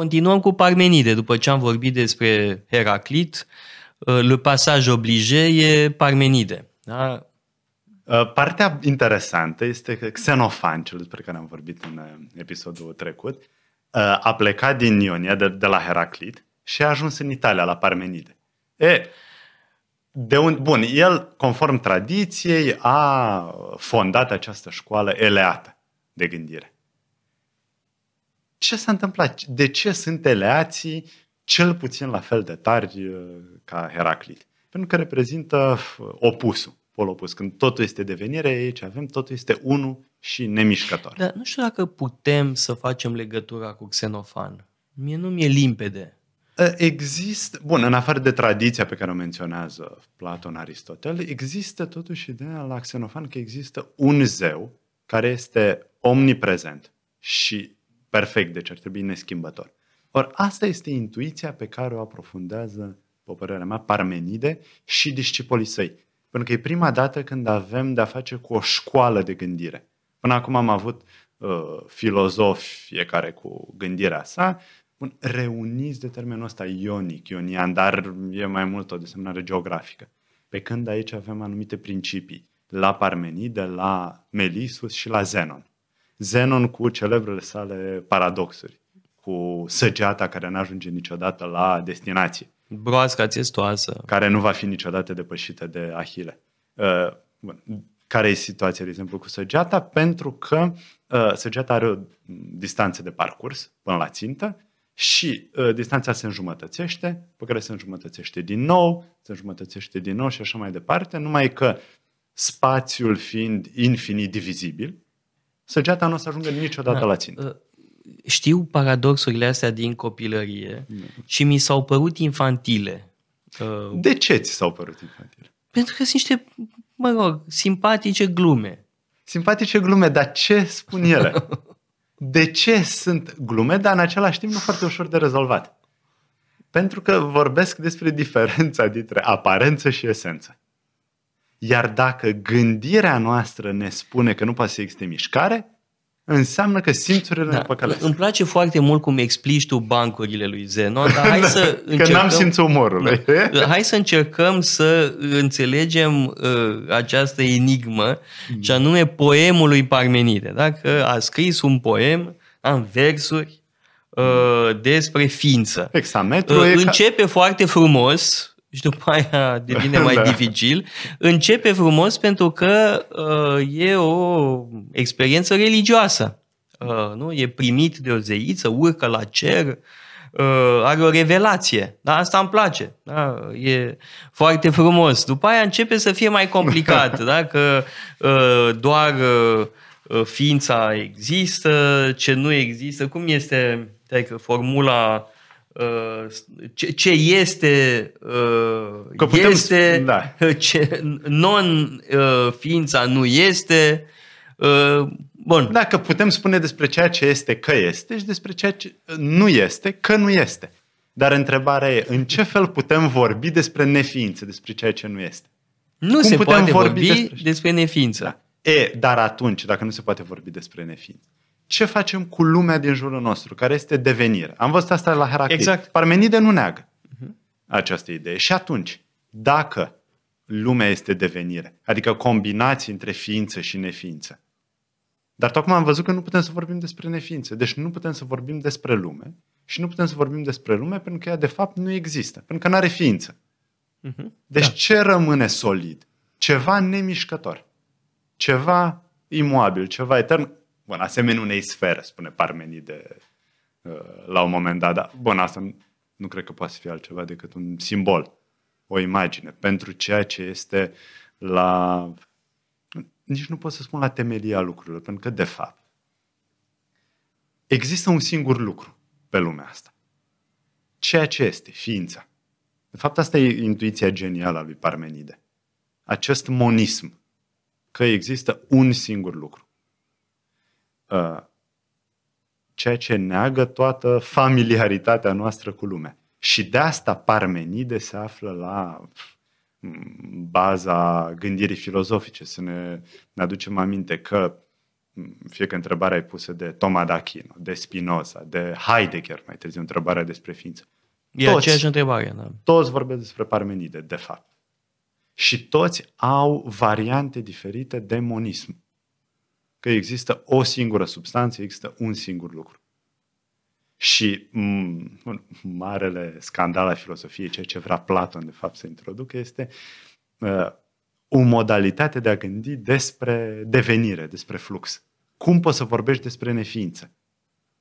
continuăm cu Parmenide. După ce am vorbit despre Heraclit, uh, le pasaj oblige e Parmenide. Da? Uh, partea interesantă este că Xenofan, cel despre care am vorbit în uh, episodul trecut, a plecat din Ionia, de, de la Heraclit, și a ajuns în Italia, la Parmenide. E, de un, bun, el, conform tradiției, a fondat această școală eleată de gândire. Ce s-a întâmplat? De ce sunt eleații cel puțin la fel de tari uh, ca Heraclit? Pentru că reprezintă uh, opusul, pol opus. Când totul este devenire, aici avem totul este unul și nemișcător. Dar nu știu dacă putem să facem legătura cu Xenofan. Mie nu mi-e limpede. Există, bun, în afară de tradiția pe care o menționează Platon, Aristotel, există totuși ideea la Xenofan că există un zeu care este omniprezent și perfect, deci ar trebui neschimbător. Ori asta este intuiția pe care o aprofundează, pe părerea mea, Parmenide și discipolii săi. Pentru că e prima dată când avem de-a face cu o școală de gândire. Până acum am avut uh, filozofi, fiecare cu gândirea sa, Bun, reuniți de termenul ăsta ionic, ionian, dar e mai mult o desemnare geografică. Pe când aici avem anumite principii, la Parmenide, la Melisus și la Zenon. Zenon cu celebrele sale paradoxuri, cu săgeata care nu ajunge niciodată la destinație. Broasca țestoasă. Care nu va fi niciodată depășită de Ahile. Uh, bun. Care e situația, de exemplu, cu săgeata? Pentru că uh, săgeata are o distanță de parcurs până la țintă și uh, distanța se înjumătățește, pe care se înjumătățește din nou, se înjumătățește din nou și așa mai departe, numai că spațiul fiind infinit divizibil, săgeata nu o să ajungă niciodată da. la țintă. Uh, știu paradoxurile astea din copilărie mm. și mi s-au părut infantile. Uh, De ce ți s-au părut infantile? Pentru că sunt niște, mă rog, simpatice glume. Simpatice glume, dar ce spun ele? de ce sunt glume, dar în același timp nu foarte ușor de rezolvat. Pentru că vorbesc despre diferența dintre aparență și esență. Iar dacă gândirea noastră ne spune că nu poate să existe mișcare, înseamnă că simțurile da, ne păcălesc. Îmi place foarte mult cum explici tu bancurile lui Zenon, dar hai să încercăm... Că n-am simțul umorului. Da, hai să încercăm să înțelegem uh, această enigmă, mm. și anume poemul lui Parmenide. Da? Că a scris un poem în versuri uh, despre ființă. Hexametru uh, începe ca... foarte frumos, și după aia devine mai da. dificil, începe frumos pentru că uh, e o experiență religioasă. Uh, nu? E primit de o zeiță, urcă la cer, uh, are o revelație. Da? Asta îmi place. Da? E foarte frumos. După aia începe să fie mai complicat, da? că uh, doar uh, ființa există, ce nu există. Cum este că formula Uh, ce, ce este uh, Că putem, este, da. ce non-ființa uh, nu este. Bun. Dacă putem spune despre ceea ce este că este și despre ceea ce nu este că nu este. Dar întrebarea e, în ce fel putem vorbi despre neființă, despre ceea ce nu este? Nu Cum se putem poate vorbi, vorbi despre, despre neființă. Da. E, dar atunci, dacă nu se poate vorbi despre neființă, ce facem cu lumea din jurul nostru, care este devenire. Am văzut asta la Heraclit. Exact. Parmenide nu neagă uh-huh. această idee. Și atunci, dacă lumea este devenire, adică combinații între ființă și neființă, dar tocmai am văzut că nu putem să vorbim despre neființă. Deci nu putem să vorbim despre lume și nu putem să vorbim despre lume pentru că ea de fapt nu există, pentru că nu are ființă. Uh-huh. Deci da. ce rămâne solid? Ceva nemișcător. Ceva imobil, ceva etern, Bun, asemenea unei sfere, spune Parmenide uh, la un moment dat. Dar, bun, asta nu cred că poate fi altceva decât un simbol, o imagine, pentru ceea ce este la... Nici nu pot să spun la temelia lucrurilor, pentru că, de fapt, există un singur lucru pe lumea asta. Ceea ce este, ființa. De fapt, asta e intuiția genială a lui Parmenide. Acest monism, că există un singur lucru. Uh, ceea ce neagă toată familiaritatea noastră cu lumea. Și de asta Parmenide se află la baza gândirii filozofice. Să ne, ne aducem aminte că fie că întrebarea e pusă de Toma d'Aquino, de Spinoza, de Heidegger, mai târziu întrebarea despre ființă. E toți, aceeași întrebare, da. Toți vorbesc despre Parmenide, de fapt. Și toți au variante diferite de monism. Că există o singură substanță, există un singur lucru. Și m- marele scandal al filosofiei, ceea ce vrea Platon de fapt să introducă, este uh, o modalitate de a gândi despre devenire, despre flux. Cum poți să vorbești despre neființă?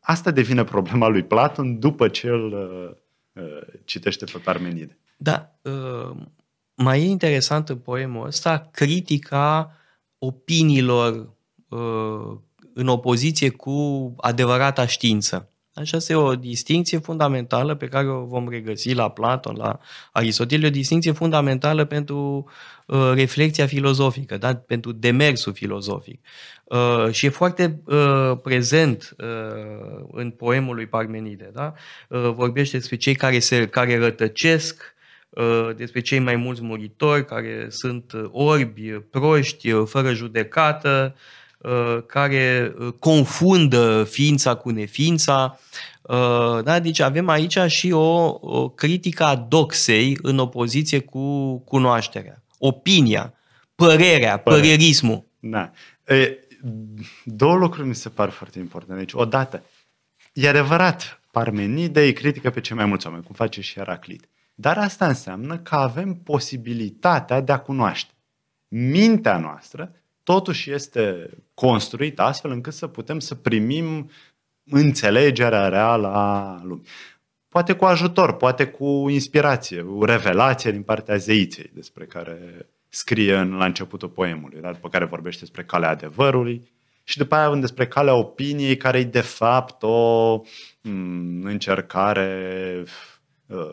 Asta devine problema lui Platon după ce îl uh, uh, citește pe Parmenide. Da, uh, mai e interesant în poemul ăsta critica opiniilor uh, în opoziție cu adevărata știință. Așa este o distinție fundamentală pe care o vom regăsi la Platon, la Aristotel, o distinție fundamentală pentru uh, reflexia filozofică, da? pentru demersul filozofic. Uh, și e foarte uh, prezent uh, în poemul lui Parmenide. Da? Uh, vorbește despre cei care, se, care rătăcesc, uh, despre cei mai mulți muritori care sunt orbi, proști, fără judecată, Uh, care uh, confundă ființa cu neființa. Uh, da? Deci avem aici și o, o critică a doxei în opoziție cu cunoașterea, opinia, părerea, Părere. părerismul. Da. E, două lucruri mi se par foarte importante Deci, Odată, e adevărat, Parmenide îi critică pe cei mai mulți oameni, cum face și Heraclit. Dar asta înseamnă că avem posibilitatea de a cunoaște. Mintea noastră totuși este construit astfel încât să putem să primim înțelegerea reală a lumii. Poate cu ajutor, poate cu inspirație, o revelație din partea zeiței despre care scrie în, la începutul poemului, dar după care vorbește despre calea adevărului și după aia având despre calea opiniei, care e de fapt o m- mm, încercare Uh,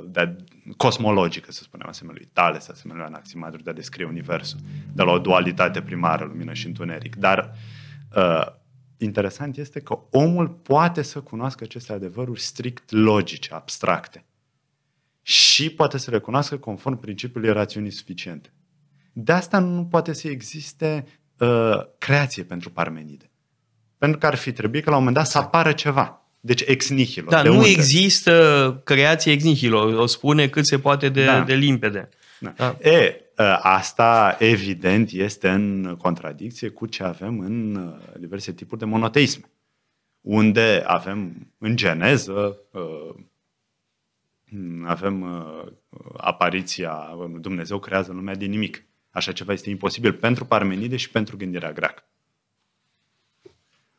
de, cosmologică, să spunem, asemenea lui Tales, asemenea lui Anaximadru, de a descrie Universul, de la o dualitate primară, lumină și întuneric. Dar uh, interesant este că omul poate să cunoască aceste adevăruri strict logice, abstracte. Și poate să le cunoască conform principiului rațiunii suficiente. De asta nu poate să existe uh, creație pentru Parmenide. Pentru că ar fi trebuit că la un moment dat să apară ceva. Deci ex nihilo. Da, de nu unde? există creație ex nihilo. O spune cât se poate de, da. de limpede. Da. Da. E, ă, asta evident este în contradicție cu ce avem în ă, diverse tipuri de monoteisme. Unde avem în geneză ă, avem apariția, Dumnezeu creează lumea din nimic. Așa ceva este imposibil pentru Parmenide și pentru gândirea greacă.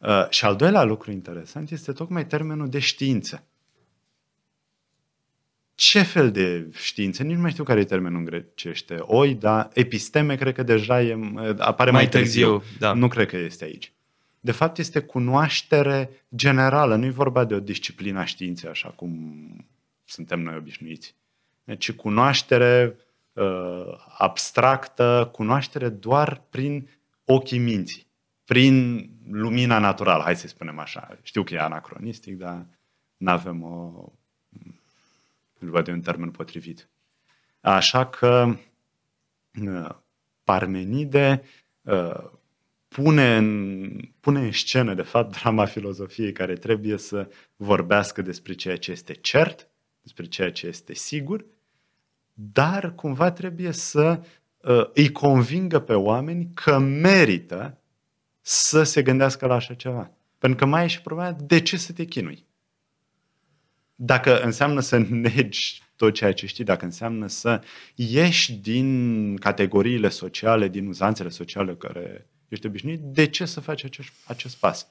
Uh, și al doilea lucru interesant este tocmai termenul de știință. Ce fel de știință? Nici nu mai știu care e termenul în grecește. Oi, da, episteme cred că deja e, apare mai, mai târziu. târziu. Da. Nu cred că este aici. De fapt, este cunoaștere generală. Nu e vorba de o disciplină a științei, așa cum suntem noi obișnuiți. Deci cunoaștere uh, abstractă, cunoaștere doar prin ochii minții, prin lumina naturală, hai să spunem așa. Știu că e anacronistic, dar nu avem o... îl văd un termen potrivit. Așa că uh, Parmenide uh, pune în, pune în scenă, de fapt, drama filozofiei care trebuie să vorbească despre ceea ce este cert, despre ceea ce este sigur, dar cumva trebuie să uh, îi convingă pe oameni că merită să se gândească la așa ceva. Pentru că mai e și problema de ce să te chinui. Dacă înseamnă să negi tot ceea ce știi, dacă înseamnă să ieși din categoriile sociale, din uzanțele sociale care ești obișnuit, de ce să faci acest, acest pas?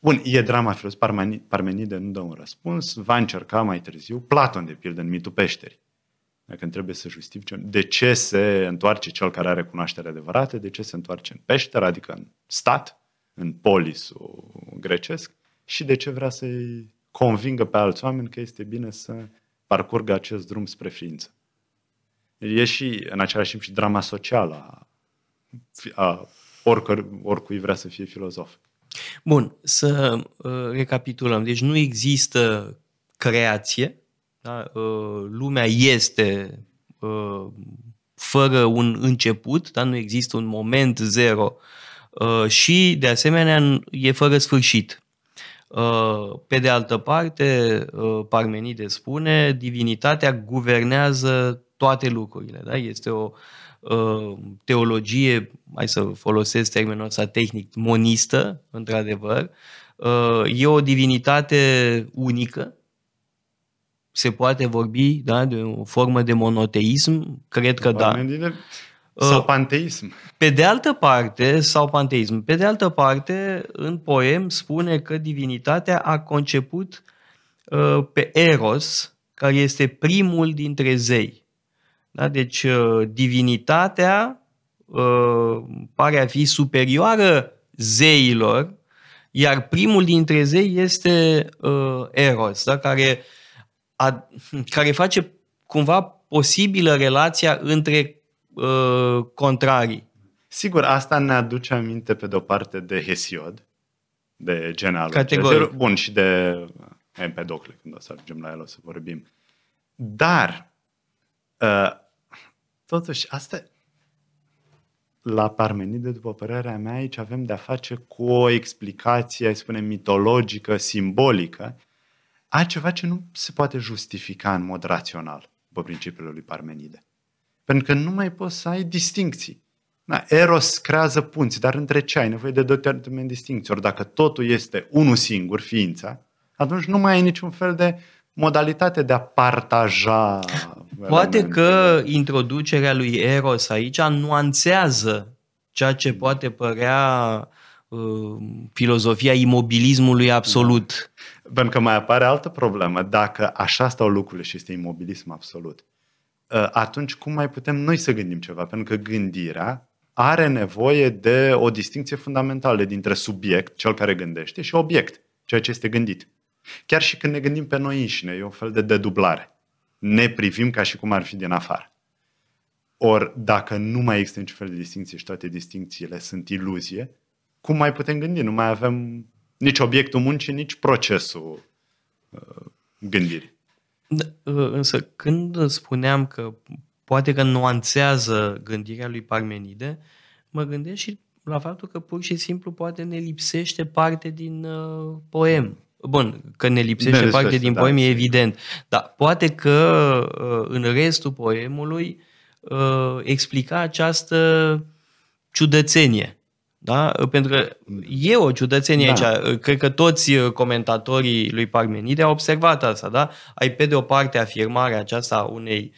Bun, e drama filozofică, Parmenide nu dă un răspuns, va încerca mai târziu, Platon, de pildă, în mitul peșterii. Dacă îmi trebuie să justifice de ce se întoarce cel care are cunoaștere adevărată, de ce se întoarce în peșteră, adică în stat, în polisul grecesc, și de ce vrea să-i convingă pe alți oameni că este bine să parcurgă acest drum spre ființă. E și, în același timp, și drama socială a, a oricăr, oricui vrea să fie filozof. Bun, să uh, recapitulăm. Deci nu există creație, da? Uh, lumea este uh, fără un început, da? nu există un moment zero Uh, și, de asemenea, e fără sfârșit. Pe de altă parte, Parmenide spune, divinitatea guvernează toate lucrurile. Da? Este o teologie, mai să folosesc termenul ăsta tehnic, monistă, într-adevăr. E o divinitate unică, se poate vorbi da, de o formă de monoteism? Cred că da. Sau panteism. Pe de altă parte, sau panteism, pe de altă parte, în poem spune că divinitatea a conceput uh, pe Eros, care este primul dintre zei. Da? Deci, uh, divinitatea uh, pare a fi superioară zeilor, iar primul dintre zei este uh, Eros, da? care, a, care face cumva posibilă relația între uh, contrarii. Sigur, asta ne aduce aminte pe de-o parte de Hesiod, de genealogie. Categoric. Bun, și de Empedocle, când o să ajungem la el o să vorbim. Dar, uh, totuși, asta la Parmenide, după părerea mea, aici avem de-a face cu o explicație, ai spune, mitologică, simbolică, a ceva ce nu se poate justifica în mod rațional, după principiul lui Parmenide. Pentru că nu mai poți să ai distincții. Da, Eros creează punți, dar între ce ai nevoie de două termeni distincții. Ori dacă totul este unul singur, ființa, atunci nu mai ai niciun fel de modalitate de a partaja. Poate că introducerea lui Eros aici nuanțează ceea ce poate părea uh, filozofia imobilismului absolut. Da. Pentru că mai apare altă problemă. Dacă așa stau lucrurile și este imobilism absolut, uh, atunci cum mai putem noi să gândim ceva? Pentru că gândirea are nevoie de o distinție fundamentală dintre subiect, cel care gândește, și obiect, ceea ce este gândit. Chiar și când ne gândim pe noi înșine, e un fel de dedublare. Ne privim ca și cum ar fi din afară. Ori, dacă nu mai există niciun fel de distinție și toate distincțiile sunt iluzie, cum mai putem gândi? Nu mai avem nici obiectul muncii, nici procesul uh, gândirii. Da, uh, însă, când spuneam că poate că nuanțează gândirea lui Parmenide, mă gândesc și la faptul că pur și simplu poate ne lipsește parte din uh, poem. Bun, că ne lipsește ne parte din da. poem e evident, dar poate că uh, în restul poemului uh, explica această ciudățenie. Da? Pentru că e o ciudățenie da. aici. Cred că toți comentatorii lui Parmenide au observat asta. Da? Ai pe de o parte afirmarea aceasta a unei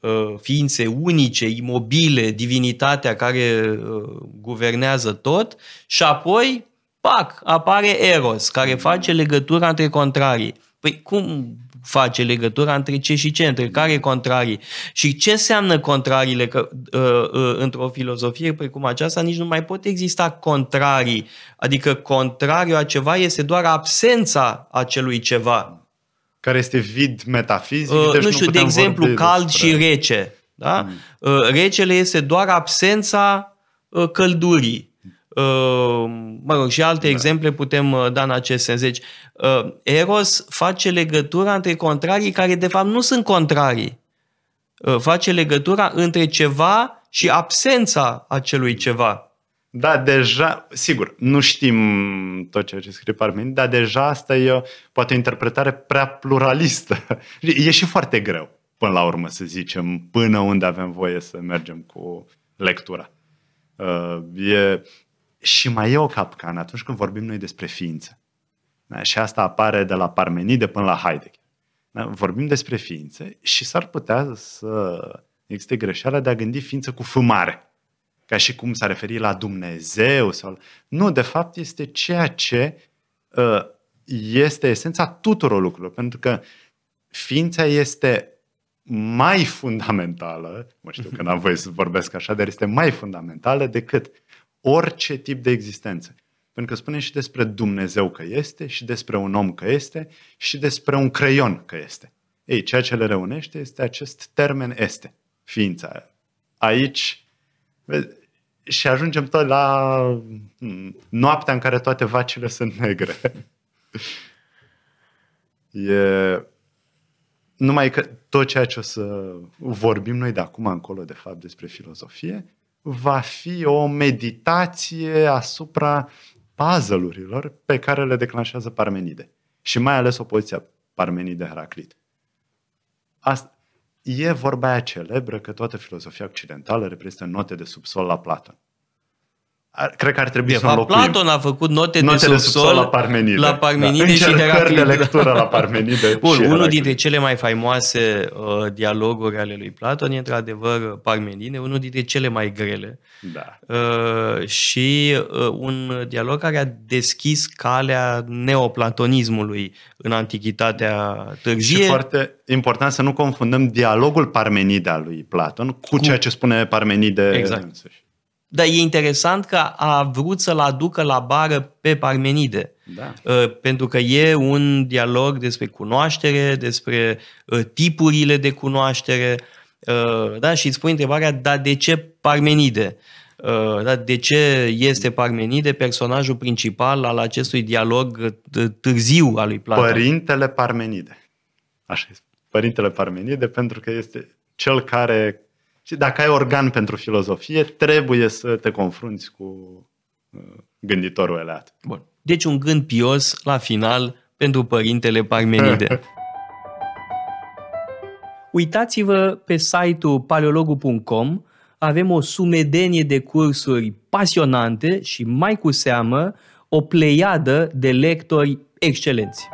uh, ființe unice, imobile, divinitatea care uh, guvernează tot și apoi pac, apare Eros, care face legătura între contrarii. Păi cum face legătura între ce și ce, între care contrarii? Și ce înseamnă contrariile? Că uh, uh, într-o filozofie precum aceasta nici nu mai pot exista contrarii. Adică contrariul a ceva este doar absența acelui ceva. Care este vid metafizic. Uh, deci nu știu, nu de exemplu, cald despre... și rece. Da? Mm. Uh, recele este doar absența uh, căldurii. Uh, mă rog, și alte da. exemple putem uh, da în acest sens. Deci, uh, Eros face legătura între contrarii care de fapt nu sunt contrarii. Face legătura între ceva și absența acelui ceva. Da, deja, sigur, nu știm tot ceea ce scrie Parmenid, dar deja asta e poate o interpretare prea pluralistă. E și foarte greu, până la urmă, să zicem, până unde avem voie să mergem cu lectura. E, și mai e o capcană atunci când vorbim noi despre ființă. Da? Și asta apare de la Parmenide până la Heidegger. Da? Vorbim despre ființe și s-ar putea să existe greșeala de a gândi ființă cu F mare. Ca și cum s-a referit la Dumnezeu. sau Nu, de fapt este ceea ce uh, este esența tuturor lucrurilor. Pentru că ființa este mai fundamentală, mă știu că n-am voie să vorbesc așa, dar este mai fundamentală decât orice tip de existență. Pentru că spune și despre Dumnezeu că este, și despre un om că este, și despre un creion că este. Ei, ceea ce le reunește este acest termen este, ființa. Aici, și ajungem tot la hmm, noaptea în care toate vacile sunt negre. e numai că tot ceea ce o să vorbim noi de acum încolo, de fapt, despre filozofie, va fi o meditație asupra puzzle-urilor pe care le declanșează Parmenide. Și mai ales opoziția Parmenide-Heraclit. Asta, e vorba aia celebră că toată filozofia occidentală reprezintă note de subsol la Platon cred că ar trebui de să înlocuim. Platon a făcut note, note de, subsol, de subsol la Parmenide, la Parmenide da. și Heraclit. de lectură la Parmenide Bun, și unul Heraclit. dintre cele mai faimoase uh, dialoguri ale lui Platon e într-adevăr Parmenide, unul dintre cele mai grele. Da. Uh, și uh, un dialog care a deschis calea neoplatonismului în antichitatea târzie. Și foarte important să nu confundăm dialogul Parmenide al lui Platon cu, cu... ceea ce spune Parmenide exact. însuși. Dar e interesant că a vrut să-l aducă la bară pe Parmenide. Da. Uh, pentru că e un dialog despre cunoaștere, despre uh, tipurile de cunoaștere. Uh, da? Și îți pui întrebarea, dar de ce Parmenide? Da? De ce este Parmenide personajul principal al acestui dialog târziu al lui Platon? Părintele Parmenide. Așa este. Părintele Parmenide pentru că este cel care și dacă ai organ pentru filozofie, trebuie să te confrunți cu uh, gânditorul eleat. Bun. Deci un gând pios la final pentru părintele Parmenide. Uitați-vă pe site-ul paleologu.com, avem o sumedenie de cursuri pasionante și mai cu seamă o pleiadă de lectori excelenți.